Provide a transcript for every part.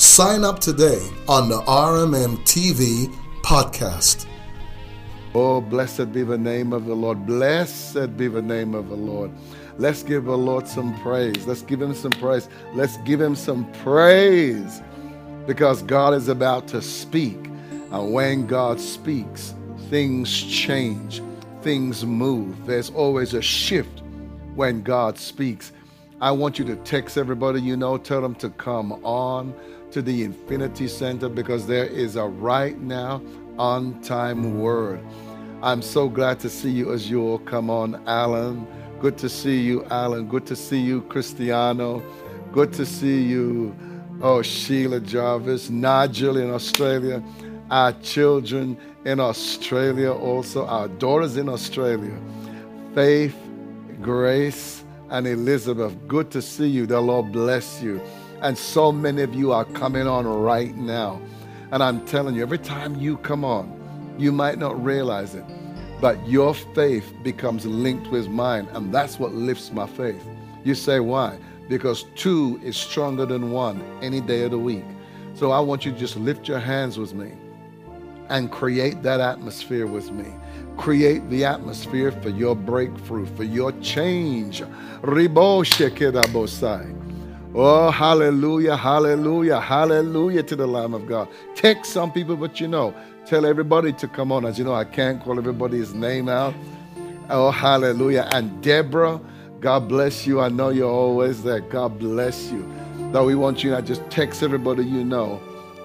Sign up today on the RMM TV podcast. Oh, blessed be the name of the Lord. Blessed be the name of the Lord. Let's give the Lord some praise. Let's give him some praise. Let's give him some praise because God is about to speak. And when God speaks, things change, things move. There's always a shift when God speaks. I want you to text everybody you know, tell them to come on to the Infinity Center because there is a right now on time word. I'm so glad to see you as you all come on, Alan. Good to see you, Alan. Good to see you, Cristiano. Good to see you, oh, Sheila Jarvis, Nigel in Australia, our children in Australia also, our daughters in Australia. Faith, Grace, and Elizabeth, good to see you. The Lord bless you. And so many of you are coming on right now. And I'm telling you, every time you come on, you might not realize it, but your faith becomes linked with mine. And that's what lifts my faith. You say, why? Because two is stronger than one any day of the week. So I want you to just lift your hands with me and create that atmosphere with me. Create the atmosphere for your breakthrough, for your change. Ribo shekedabosai. Oh, hallelujah, hallelujah, hallelujah to the Lamb of God. Text some people, but you know, tell everybody to come on. As you know, I can't call everybody's name out. Oh, hallelujah. And Deborah, God bless you. I know you're always there. God bless you. That we want you to just text everybody you know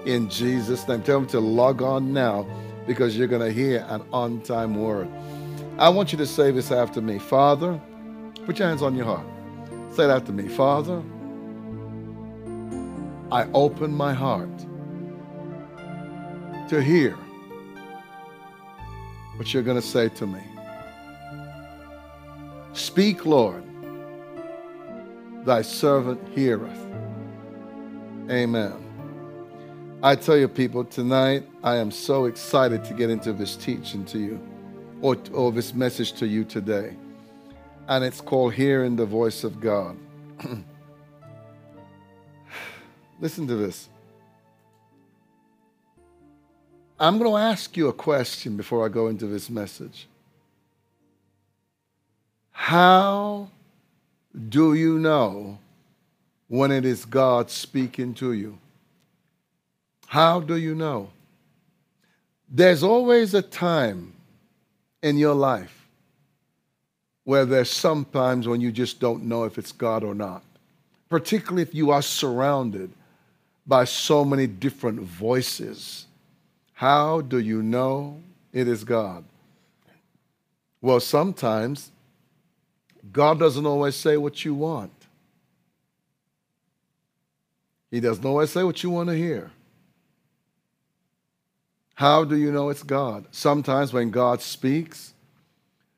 in Jesus' name. Tell them to log on now because you're going to hear an on time word. I want you to say this after me Father, put your hands on your heart. Say it after me Father, I open my heart to hear what you're going to say to me. Speak, Lord, thy servant heareth. Amen. I tell you, people, tonight I am so excited to get into this teaching to you, or, or this message to you today. And it's called Hearing the Voice of God. Listen to this. I'm going to ask you a question before I go into this message. How do you know when it is God speaking to you? How do you know? There's always a time in your life where there's sometimes when you just don't know if it's God or not, particularly if you are surrounded by so many different voices. How do you know it is God? Well, sometimes God doesn't always say what you want. He doesn't always say what you want to hear. How do you know it's God? Sometimes when God speaks,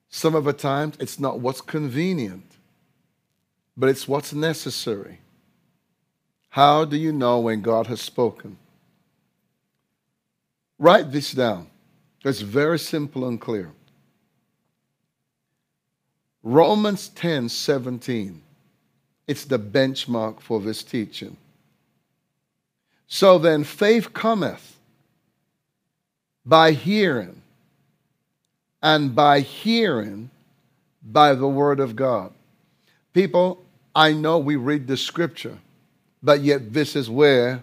some of the times it's not what's convenient, but it's what's necessary. How do you know when God has spoken? Write this down. It's very simple and clear. Romans 10 17. It's the benchmark for this teaching. So then, faith cometh by hearing, and by hearing by the word of God. People, I know we read the scripture but yet, this is where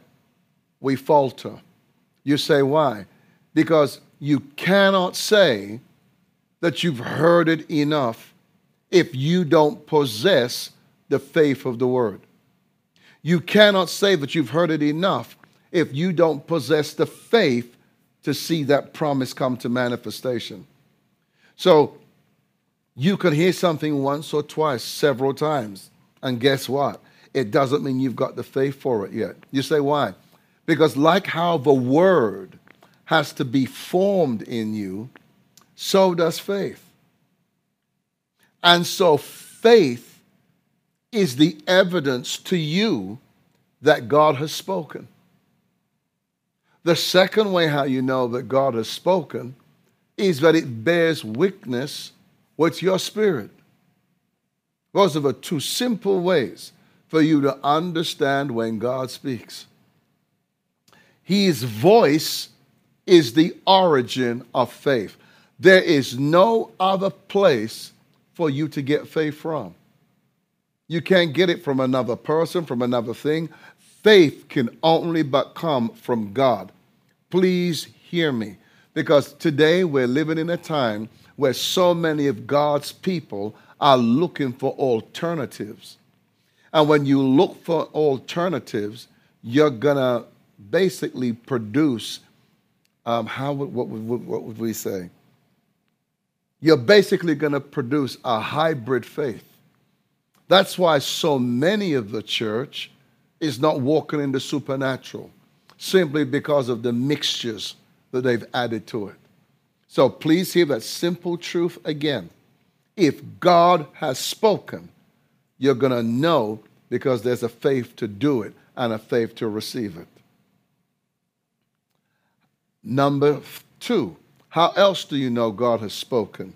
we falter. You say, why? Because you cannot say that you've heard it enough if you don't possess the faith of the word. You cannot say that you've heard it enough if you don't possess the faith to see that promise come to manifestation. So you could hear something once or twice, several times, and guess what? It doesn't mean you've got the faith for it yet. You say, why? Because, like how the word has to be formed in you, so does faith. And so, faith is the evidence to you that God has spoken. The second way how you know that God has spoken is that it bears witness with your spirit. Those are the two simple ways for you to understand when God speaks. His voice is the origin of faith. There is no other place for you to get faith from. You can't get it from another person, from another thing. Faith can only but come from God. Please hear me, because today we're living in a time where so many of God's people are looking for alternatives. And when you look for alternatives, you're going to basically produce, um, how, what, what, what would we say? You're basically going to produce a hybrid faith. That's why so many of the church is not walking in the supernatural, simply because of the mixtures that they've added to it. So please hear that simple truth again. If God has spoken, you're going to know because there's a faith to do it and a faith to receive it. Number two, how else do you know God has spoken?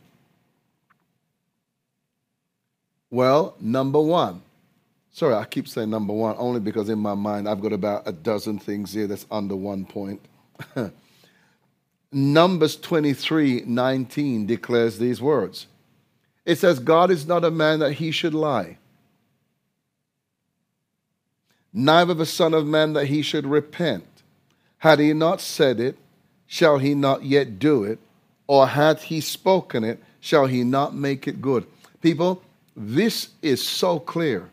Well, number one. Sorry, I keep saying number one only because in my mind I've got about a dozen things here that's under one point. Numbers 23 19 declares these words it says, God is not a man that he should lie, neither the Son of Man that he should repent. Had he not said it, shall he not yet do it? Or had he spoken it, shall he not make it good? People, this is so clear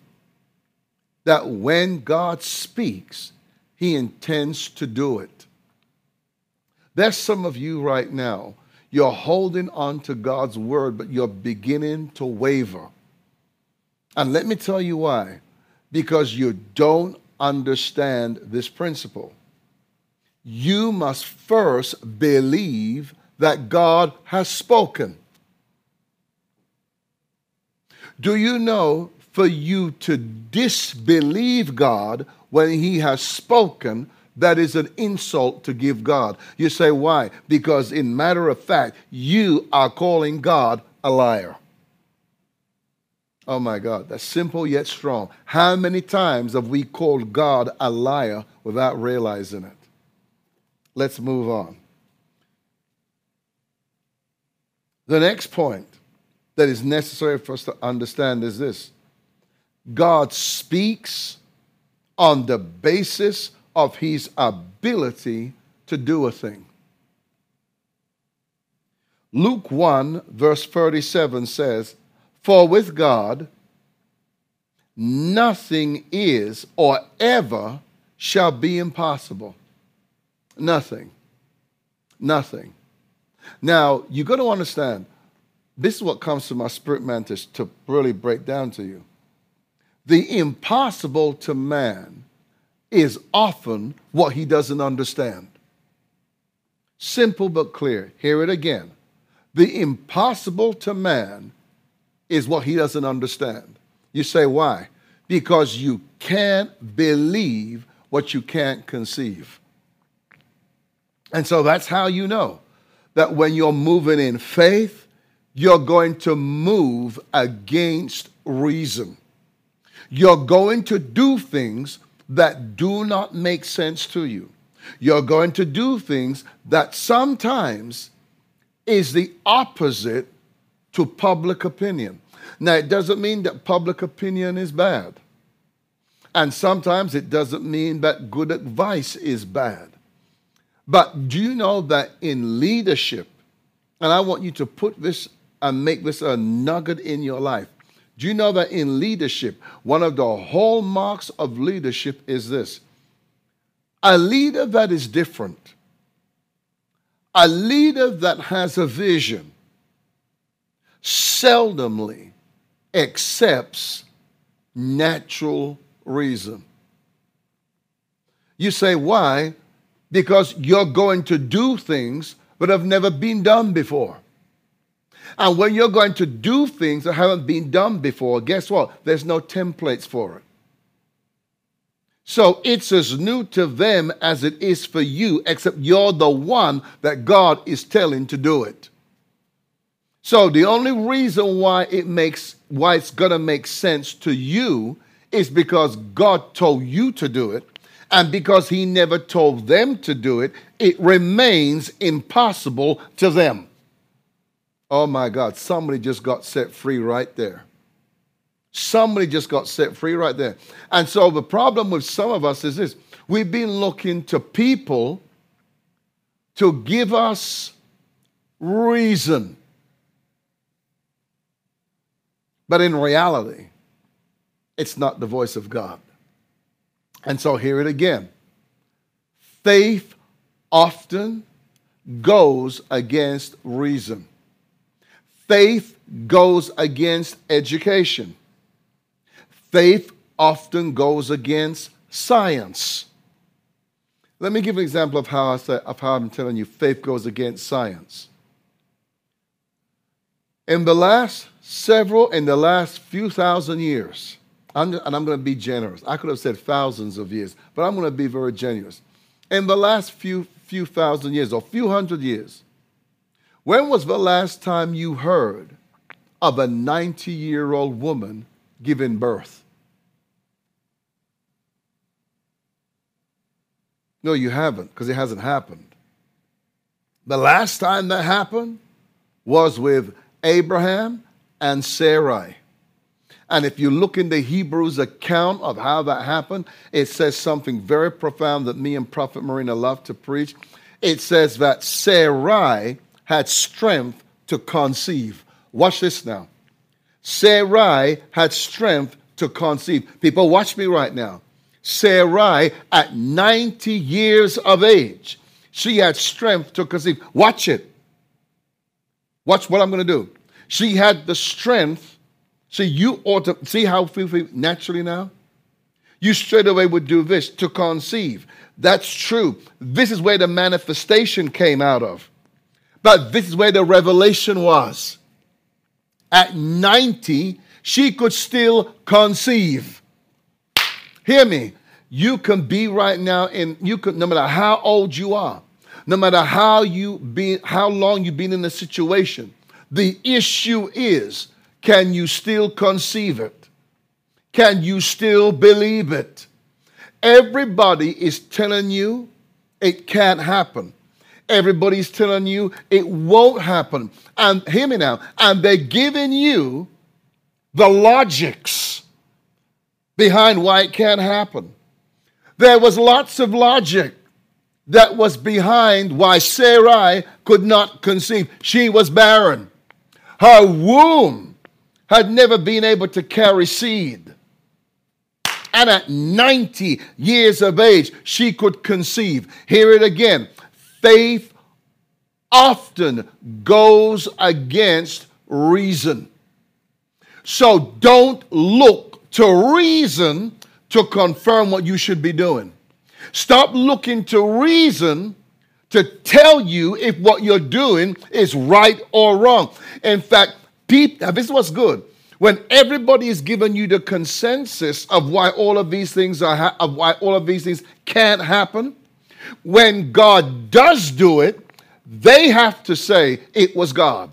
that when God speaks, he intends to do it. There's some of you right now you're holding on to God's word, but you're beginning to waver. And let me tell you why. Because you don't understand this principle. You must first believe that God has spoken. Do you know for you to disbelieve God when He has spoken, that is an insult to give God. You say, why? Because, in matter of fact, you are calling God a liar. Oh my God, that's simple yet strong. How many times have we called God a liar without realizing it? Let's move on. The next point that is necessary for us to understand is this God speaks on the basis of his ability to do a thing. Luke 1, verse 37 says, For with God nothing is or ever shall be impossible. Nothing. Nothing. Now, you got to understand, this is what comes to my spirit man to, to really break down to you. The impossible to man is often what he doesn't understand. Simple but clear. Hear it again. The impossible to man is what he doesn't understand. You say, why? Because you can't believe what you can't conceive. And so that's how you know that when you're moving in faith, you're going to move against reason. You're going to do things that do not make sense to you. You're going to do things that sometimes is the opposite to public opinion. Now, it doesn't mean that public opinion is bad. And sometimes it doesn't mean that good advice is bad. But do you know that in leadership, and I want you to put this and make this a nugget in your life. Do you know that in leadership, one of the hallmarks of leadership is this? A leader that is different, a leader that has a vision, seldomly accepts natural reason. You say, why? Because you're going to do things that have never been done before. And when you're going to do things that haven't been done before, guess what? There's no templates for it. So it's as new to them as it is for you, except you're the one that God is telling to do it. So the only reason why it makes why it's gonna make sense to you is because God told you to do it, and because He never told them to do it, it remains impossible to them. Oh my God, somebody just got set free right there. Somebody just got set free right there. And so the problem with some of us is this we've been looking to people to give us reason. But in reality, it's not the voice of God. And so, hear it again. Faith often goes against reason. Faith goes against education. Faith often goes against science. Let me give an example of how, I say, of how I'm telling you faith goes against science. In the last several, in the last few thousand years, and I'm going to be generous. I could have said thousands of years, but I'm going to be very generous. In the last few, few thousand years or few hundred years, when was the last time you heard of a 90 year old woman giving birth? No, you haven't, because it hasn't happened. The last time that happened was with Abraham and Sarai. And if you look in the Hebrews account of how that happened, it says something very profound that me and Prophet Marina love to preach. It says that Sarai had strength to conceive. Watch this now. Sarai had strength to conceive. People, watch me right now. Sarai, at 90 years of age, she had strength to conceive. Watch it. Watch what I'm going to do. She had the strength See, you ought to see how naturally now? You straight away would do this to conceive. That's true. This is where the manifestation came out of. But this is where the revelation was. At 90, she could still conceive. Hear me. You can be right now in you can no matter how old you are, no matter how you be how long you've been in a situation. The issue is can you still conceive it? Can you still believe it? Everybody is telling you it can't happen. Everybody's telling you it won't happen. And hear me now. And they're giving you the logics behind why it can't happen. There was lots of logic that was behind why Sarai could not conceive. She was barren. Her womb had never been able to carry seed. And at 90 years of age, she could conceive. Hear it again. Faith often goes against reason. So don't look to reason to confirm what you should be doing. Stop looking to reason to tell you if what you're doing is right or wrong. In fact, this is what's good. When everybody is giving you the consensus of why all of these things are, ha- of why all of these things can't happen, when God does do it, they have to say it was God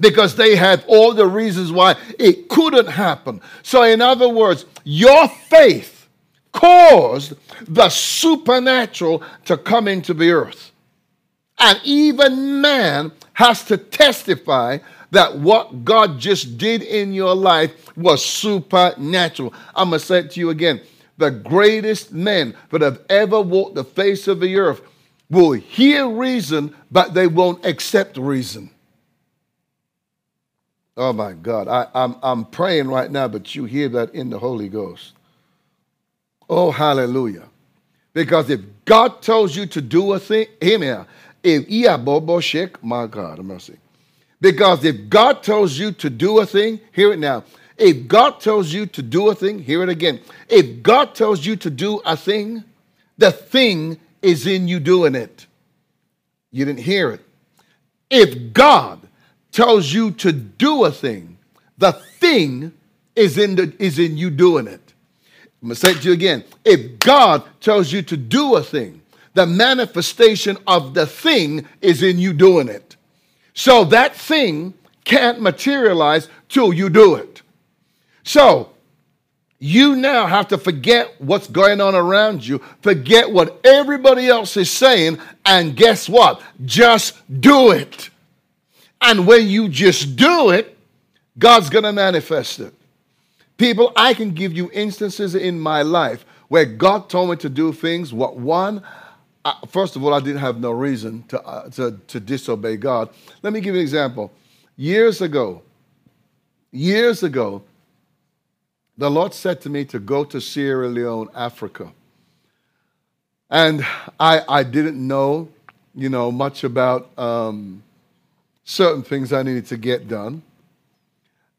because they have all the reasons why it couldn't happen. So, in other words, your faith caused the supernatural to come into the earth. And even man has to testify that what God just did in your life was supernatural. I'm going to say it to you again. The greatest men that have ever walked the face of the earth will hear reason, but they won't accept reason. Oh my God. I, am I'm, I'm praying right now, but you hear that in the Holy Ghost. Oh, hallelujah. Because if God tells you to do a thing, hear me out. If yeah, bobo shek, my God, mercy. Because if God tells you to do a thing, hear it now. If God tells you to do a thing, hear it again. If God tells you to do a thing, The thing is in you doing it. You didn't hear it. If God tells you to do a thing, the thing is in, the, is in you doing it. I'm going to say it to you again. If God tells you to do a thing, the manifestation of the thing is in you doing it. So that thing can't materialize till you do it. So you now have to forget what's going on around you, forget what everybody else is saying, and guess what? Just do it. And when you just do it, God's going to manifest it. People, I can give you instances in my life where God told me to do things. What one, uh, first of all, I didn't have no reason to, uh, to, to disobey God. Let me give you an example. Years ago, years ago, the Lord said to me to go to Sierra Leone, Africa. And I, I didn't know, you know, much about um, certain things I needed to get done.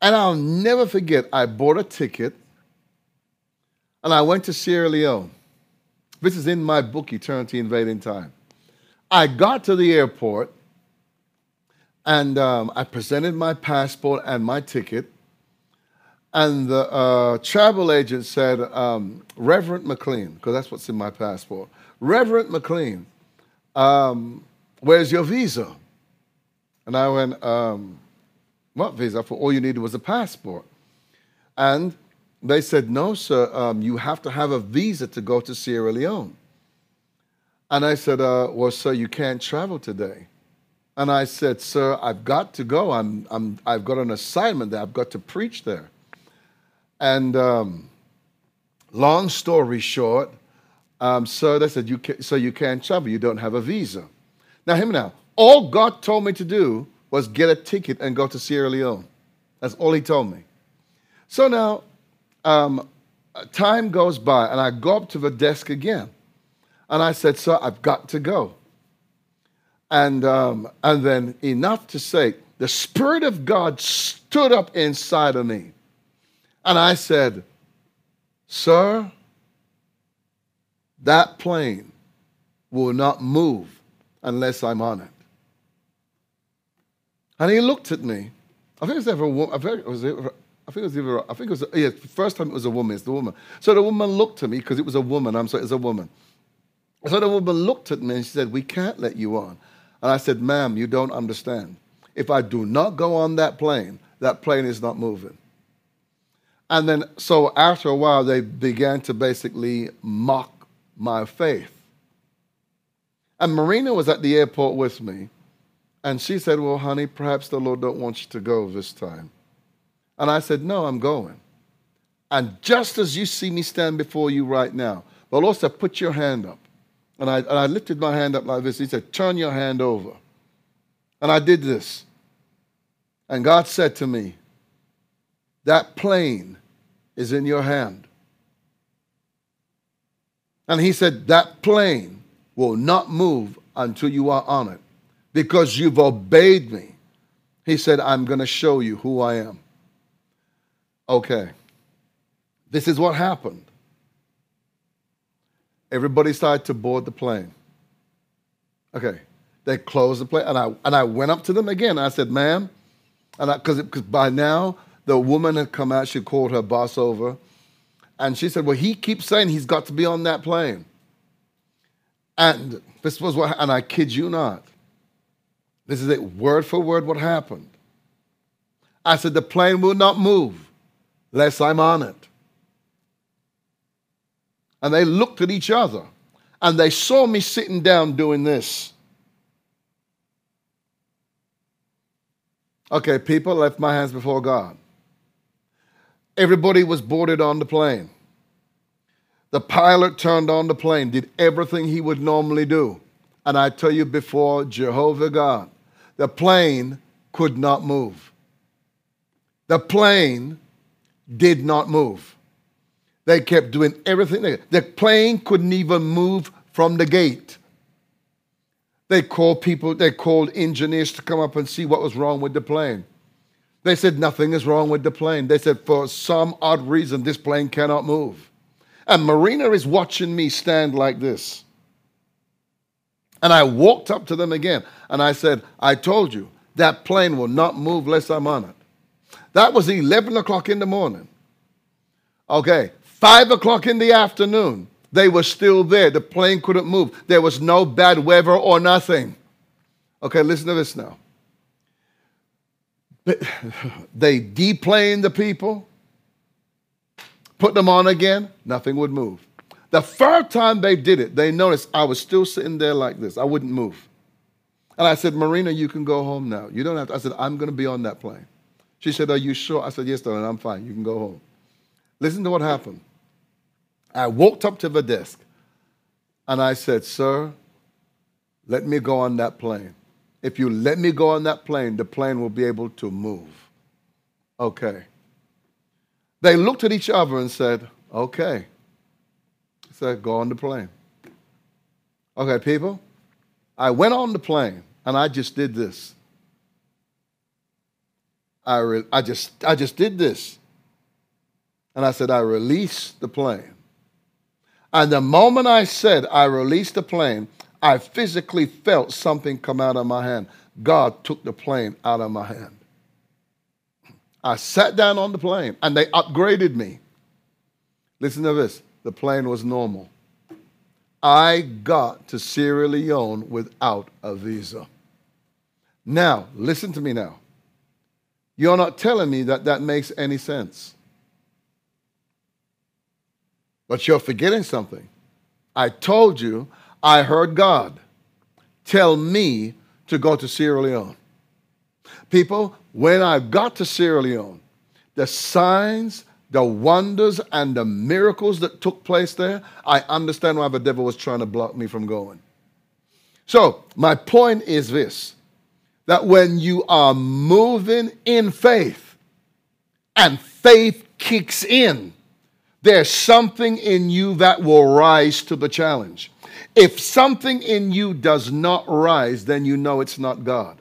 And I'll never forget, I bought a ticket and I went to Sierra Leone. This is in my book, Eternity Invading Time. I got to the airport and um, I presented my passport and my ticket. And the uh, travel agent said, um, Reverend McLean, because that's what's in my passport. Reverend McLean, um, where's your visa? And I went, um, what visa? For all you needed was a passport. And they said, no, sir, um, you have to have a visa to go to Sierra Leone. And I said, uh, well, sir, you can't travel today. And I said, sir, I've got to go. I'm, I'm, I've got an assignment there. I've got to preach there. And um, long story short, um, sir, they said, you can, so you can't travel. You don't have a visa. Now, me now. All God told me to do was get a ticket and go to Sierra Leone. That's all he told me. So now, um, time goes by, and I go up to the desk again. And I said, Sir, I've got to go. And, um, and then, enough to say, the Spirit of God stood up inside of me. And I said, Sir, that plane will not move unless I'm on it. And he looked at me. I think it was ever a woman. I think it was, ever, I think it was either, I think it was, yeah, the first time it was a woman, it's the woman. So the woman looked at me because it was a woman. I'm sorry, it's a woman. So the woman looked at me and she said, We can't let you on. And I said, Ma'am, you don't understand. If I do not go on that plane, that plane is not moving. And then, so after a while, they began to basically mock my faith. And Marina was at the airport with me. And she said, Well, honey, perhaps the Lord don't want you to go this time. And I said, No, I'm going. And just as you see me stand before you right now, the Lord said, Put your hand up. And I, and I lifted my hand up like this. He said, Turn your hand over. And I did this. And God said to me, That plane is in your hand. And He said, That plane will not move until you are on it because you've obeyed me. He said, I'm going to show you who I am. Okay. This is what happened. Everybody started to board the plane. Okay. They closed the plane, and I, and I went up to them again. I said, ma'am, and because by now the woman had come out, she called her boss over, and she said, well, he keeps saying he's got to be on that plane. And this was what, and I kid you not, this is it, word for word what happened. I said, the plane will not move lest I'm on it. And they looked at each other and they saw me sitting down doing this. Okay, people left my hands before God. Everybody was boarded on the plane. The pilot turned on the plane, did everything he would normally do. And I tell you before Jehovah God, the plane could not move. The plane did not move. They kept doing everything. The plane couldn't even move from the gate. They called people, they called engineers to come up and see what was wrong with the plane. They said nothing is wrong with the plane. They said for some odd reason this plane cannot move. And Marina is watching me stand like this. And I walked up to them again and I said, I told you that plane will not move unless I'm on it. That was 11 o'clock in the morning. Okay, 5 o'clock in the afternoon, they were still there. The plane couldn't move. There was no bad weather or nothing. Okay, listen to this now. They deplaned the people, put them on again, nothing would move. The first time they did it, they noticed I was still sitting there like this. I wouldn't move. And I said, Marina, you can go home now. You don't have to. I said, I'm going to be on that plane. She said, Are you sure? I said, Yes, darling, I'm fine. You can go home. Listen to what happened. I walked up to the desk and I said, Sir, let me go on that plane. If you let me go on that plane, the plane will be able to move. Okay. They looked at each other and said, Okay said, Go on the plane. Okay, people, I went on the plane and I just did this. I, re- I, just, I just did this. And I said, I released the plane. And the moment I said I released the plane, I physically felt something come out of my hand. God took the plane out of my hand. I sat down on the plane and they upgraded me. Listen to this the plane was normal. I got to Sierra Leone without a visa. Now, listen to me now. You're not telling me that that makes any sense. But you're forgetting something. I told you I heard God tell me to go to Sierra Leone. People, when I got to Sierra Leone, the signs the wonders and the miracles that took place there, I understand why the devil was trying to block me from going. So, my point is this that when you are moving in faith and faith kicks in, there's something in you that will rise to the challenge. If something in you does not rise, then you know it's not God.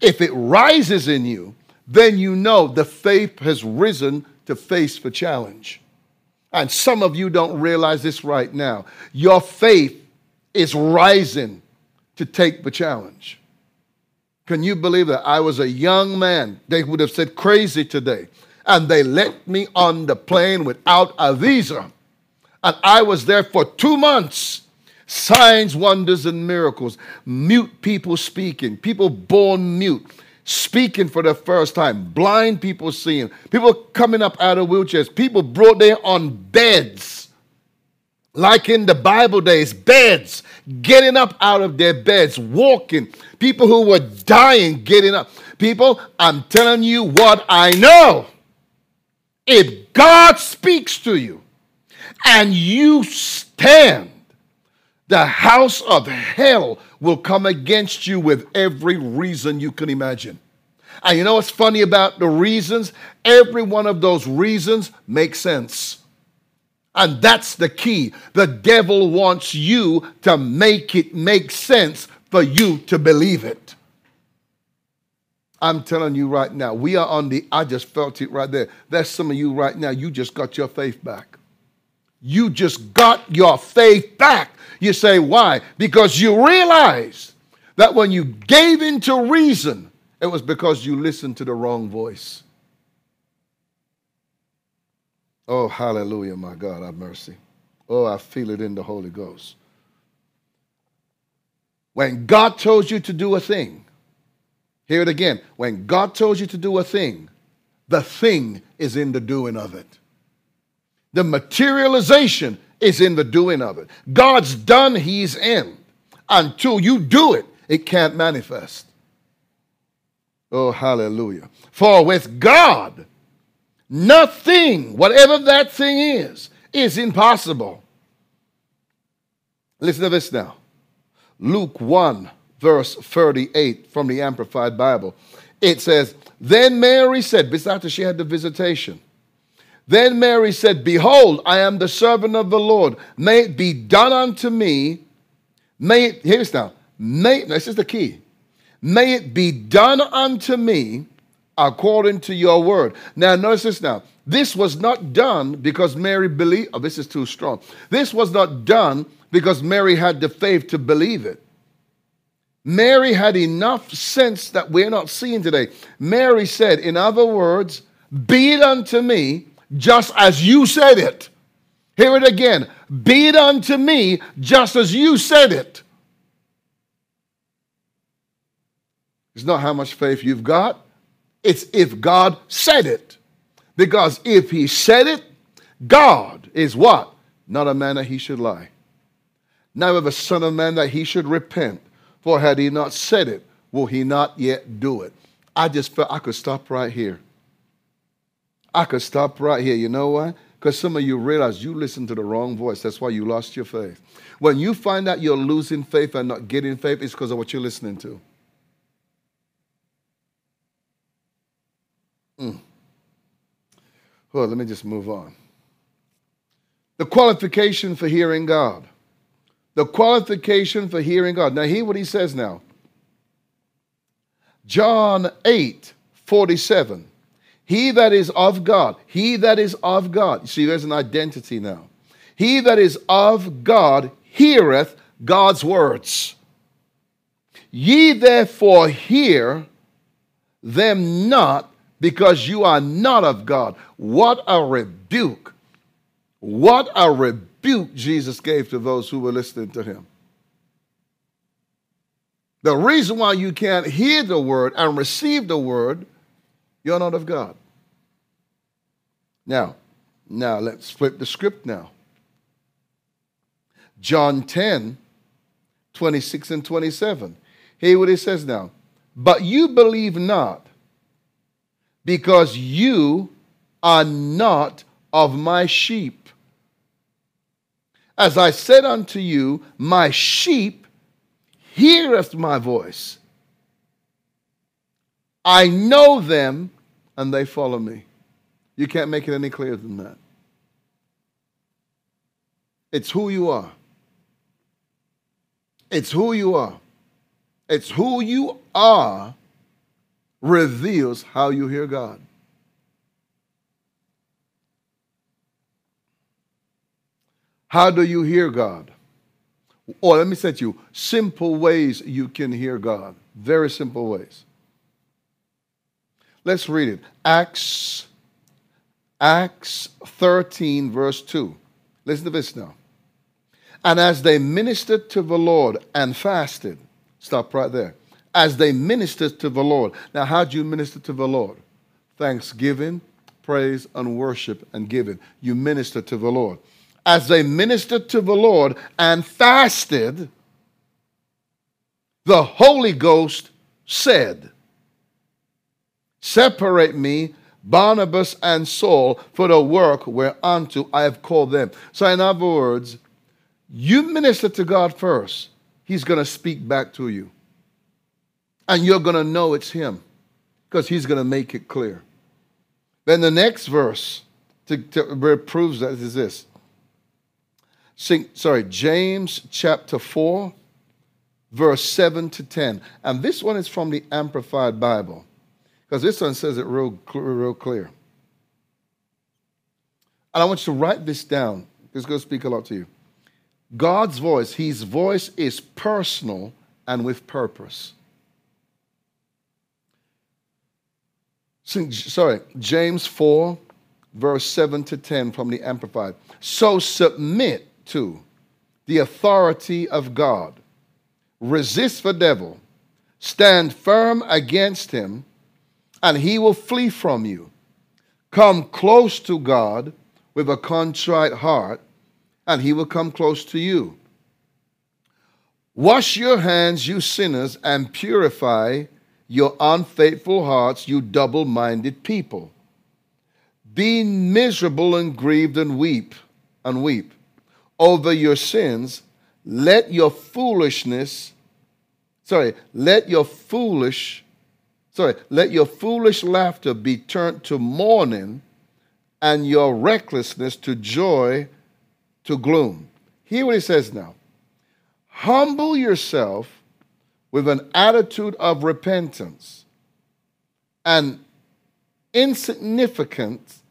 If it rises in you, then you know the faith has risen to face the challenge. And some of you don't realize this right now. Your faith is rising to take the challenge. Can you believe that? I was a young man. They would have said crazy today. And they let me on the plane without a visa. And I was there for two months. Signs, wonders, and miracles. Mute people speaking, people born mute speaking for the first time, blind people seeing, people coming up out of wheelchairs, people brought there on beds, like in the Bible days, beds, getting up out of their beds, walking, people who were dying getting up. People, I'm telling you what I know. If God speaks to you and you stand, the house of hell will come against you with every reason you can imagine. And you know what's funny about the reasons? Every one of those reasons makes sense. And that's the key. The devil wants you to make it make sense for you to believe it. I'm telling you right now, we are on the, I just felt it right there. That's some of you right now, you just got your faith back. You just got your faith back. You say, why? Because you realize that when you gave into reason, it was because you listened to the wrong voice. Oh, hallelujah, my God, have mercy. Oh, I feel it in the Holy Ghost. When God tells you to do a thing, hear it again. When God tells you to do a thing, the thing is in the doing of it. The materialization is in the doing of it. God's done, He's in. Until you do it, it can't manifest. Oh, hallelujah. For with God, nothing, whatever that thing is, is impossible. Listen to this now. Luke 1, verse 38 from the Amplified Bible. It says, Then Mary said, after she had the visitation, then Mary said, Behold, I am the servant of the Lord. May it be done unto me. May it, here's now, may, this is the key. May it be done unto me according to your word. Now, notice this now. This was not done because Mary believed. Oh, this is too strong. This was not done because Mary had the faith to believe it. Mary had enough sense that we're not seeing today. Mary said, in other words, be it unto me just as you said it. Hear it again. Be it unto me just as you said it. It's not how much faith you've got, it's if God said it. Because if He said it, God is what? Not a man that He should lie. Neither the Son of Man that He should repent. For had He not said it, will He not yet do it? I just felt I could stop right here. I could stop right here. You know why? Because some of you realize you listened to the wrong voice. That's why you lost your faith. When you find out you're losing faith and not getting faith, it's because of what you're listening to. Mm. Well, let me just move on. The qualification for hearing God. The qualification for hearing God. Now, hear what he says now. John 8 47. He that is of God, he that is of God. You see, there's an identity now. He that is of God heareth God's words. Ye therefore hear them not because you are not of God. What a rebuke. What a rebuke Jesus gave to those who were listening to him. The reason why you can't hear the word and receive the word, you're not of God. Now, now let's flip the script now. John 10, 26 and 27. Hear what he says now. But you believe not because you are not of my sheep. As I said unto you, my sheep heareth my voice. I know them and they follow me. You can't make it any clearer than that. It's who you are. It's who you are. It's who you are reveals how you hear God. How do you hear God? Or let me say to you, simple ways you can hear God. Very simple ways. Let's read it. Acts, Acts 13, verse 2. Listen to this now. And as they ministered to the Lord and fasted, stop right there as they ministered to the Lord. Now, how do you minister to the Lord? Thanksgiving, praise, and worship and giving. You minister to the Lord. As they ministered to the Lord and fasted, the Holy Ghost said, Separate me, Barnabas and Saul, for the work whereunto I have called them. So, in other words, you minister to God first, He's going to speak back to you. And you're going to know it's him because he's going to make it clear. Then the next verse to, to proves that is this. Sing, sorry, James chapter 4, verse 7 to 10. And this one is from the Amplified Bible because this one says it real, real clear. And I want you to write this down. It's going to speak a lot to you. God's voice, his voice is personal and with purpose. sorry, James 4, verse 7 to 10 from the Amplified. So submit to the authority of God. Resist the devil. Stand firm against him, and he will flee from you. Come close to God with a contrite heart, and he will come close to you. Wash your hands, you sinners, and purify your unfaithful hearts, you double minded people. Be miserable and grieved and weep and weep over your sins. Let your foolishness, sorry, let your foolish, sorry, let your foolish laughter be turned to mourning and your recklessness to joy to gloom. Hear what he says now. Humble yourself with an attitude of repentance and insignificance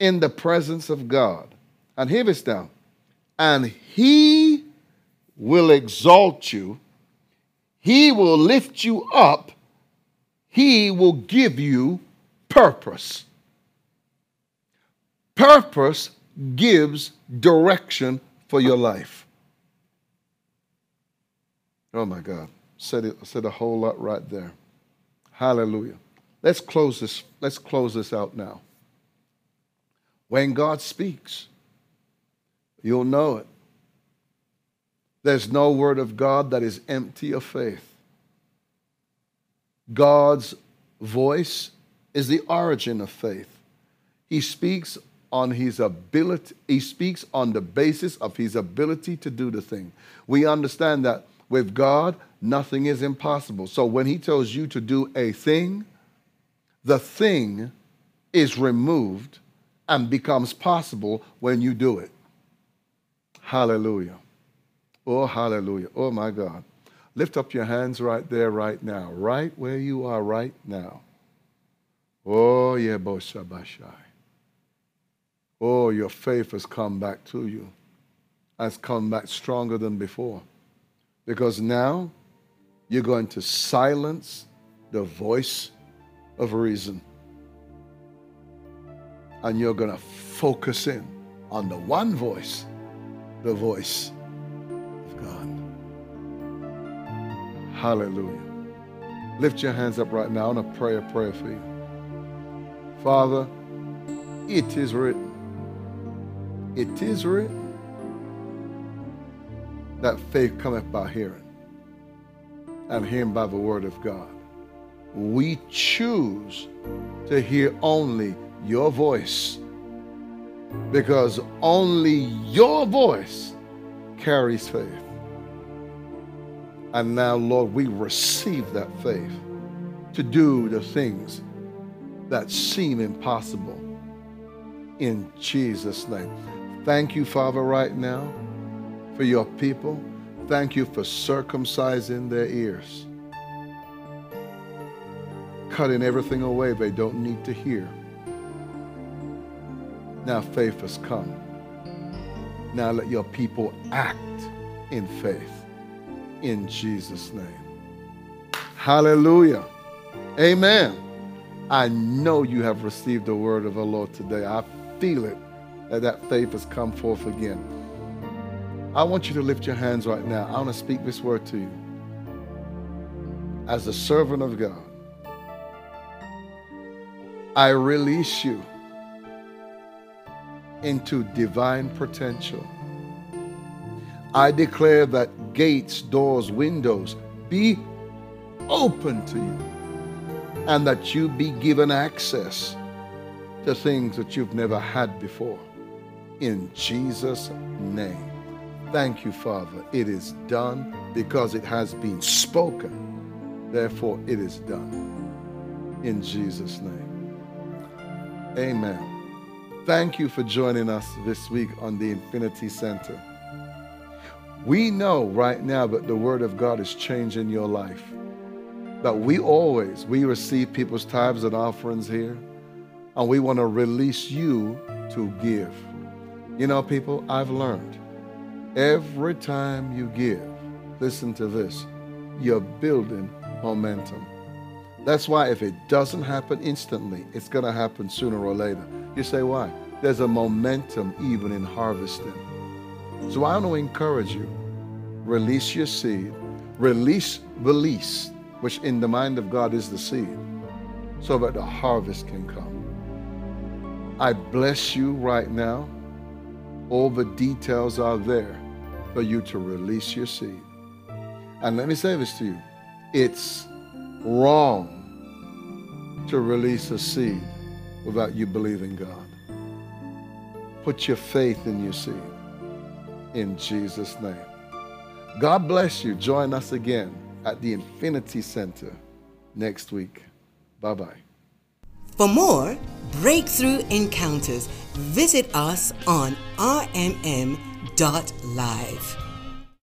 in the presence of God. And hear this now. And he will exalt you, he will lift you up, he will give you purpose. Purpose gives direction for your life. Oh my God. Said it said a whole lot right there. Hallelujah. Let's close this, let's close this out now. When God speaks, you'll know it. There's no word of God that is empty of faith. God's voice is the origin of faith. He speaks on his ability, he speaks on the basis of his ability to do the thing. We understand that with God, nothing is impossible. So when he tells you to do a thing, the thing is removed and becomes possible when you do it. Hallelujah. Oh, hallelujah. Oh, my God. Lift up your hands right there, right now, right where you are right now. Oh, yeah, Boshabashai. Oh, your faith has come back to you, has come back stronger than before. Because now you're going to silence the voice of reason. And you're going to focus in on the one voice, the voice Hallelujah. Lift your hands up right now. I want to pray a prayer for you. Father, it is written. It is written that faith cometh by hearing, and hearing by the word of God we choose to hear only your voice because only your voice carries faith. And now, Lord, we receive that faith to do the things that seem impossible in Jesus' name. Thank you, Father, right now for your people. Thank you for circumcising their ears cutting everything away they don't need to hear. Now faith has come. Now let your people act in faith in Jesus' name. Hallelujah. Amen. I know you have received the word of the Lord today. I feel it that that faith has come forth again. I want you to lift your hands right now. I want to speak this word to you. As a servant of God, I release you into divine potential. I declare that gates, doors, windows be open to you and that you be given access to things that you've never had before. In Jesus' name. Thank you, Father. It is done because it has been spoken. Therefore, it is done. In Jesus' name. Amen. Thank you for joining us this week on the Infinity Center. We know right now that the Word of God is changing your life. That we always, we receive people's tithes and offerings here, and we want to release you to give. You know, people, I've learned every time you give, listen to this, you're building momentum. That's why if it doesn't happen instantly, it's going to happen sooner or later. You say, why? There's a momentum even in harvesting. So I want to encourage you release your seed, release the least, which in the mind of God is the seed, so that the harvest can come. I bless you right now. All the details are there for you to release your seed. And let me say this to you it's wrong to release a seed without you believing God. Put your faith in your seed in Jesus' name. God bless you. Join us again at the Infinity Center next week. Bye bye. For more breakthrough encounters, visit us on rmm.live.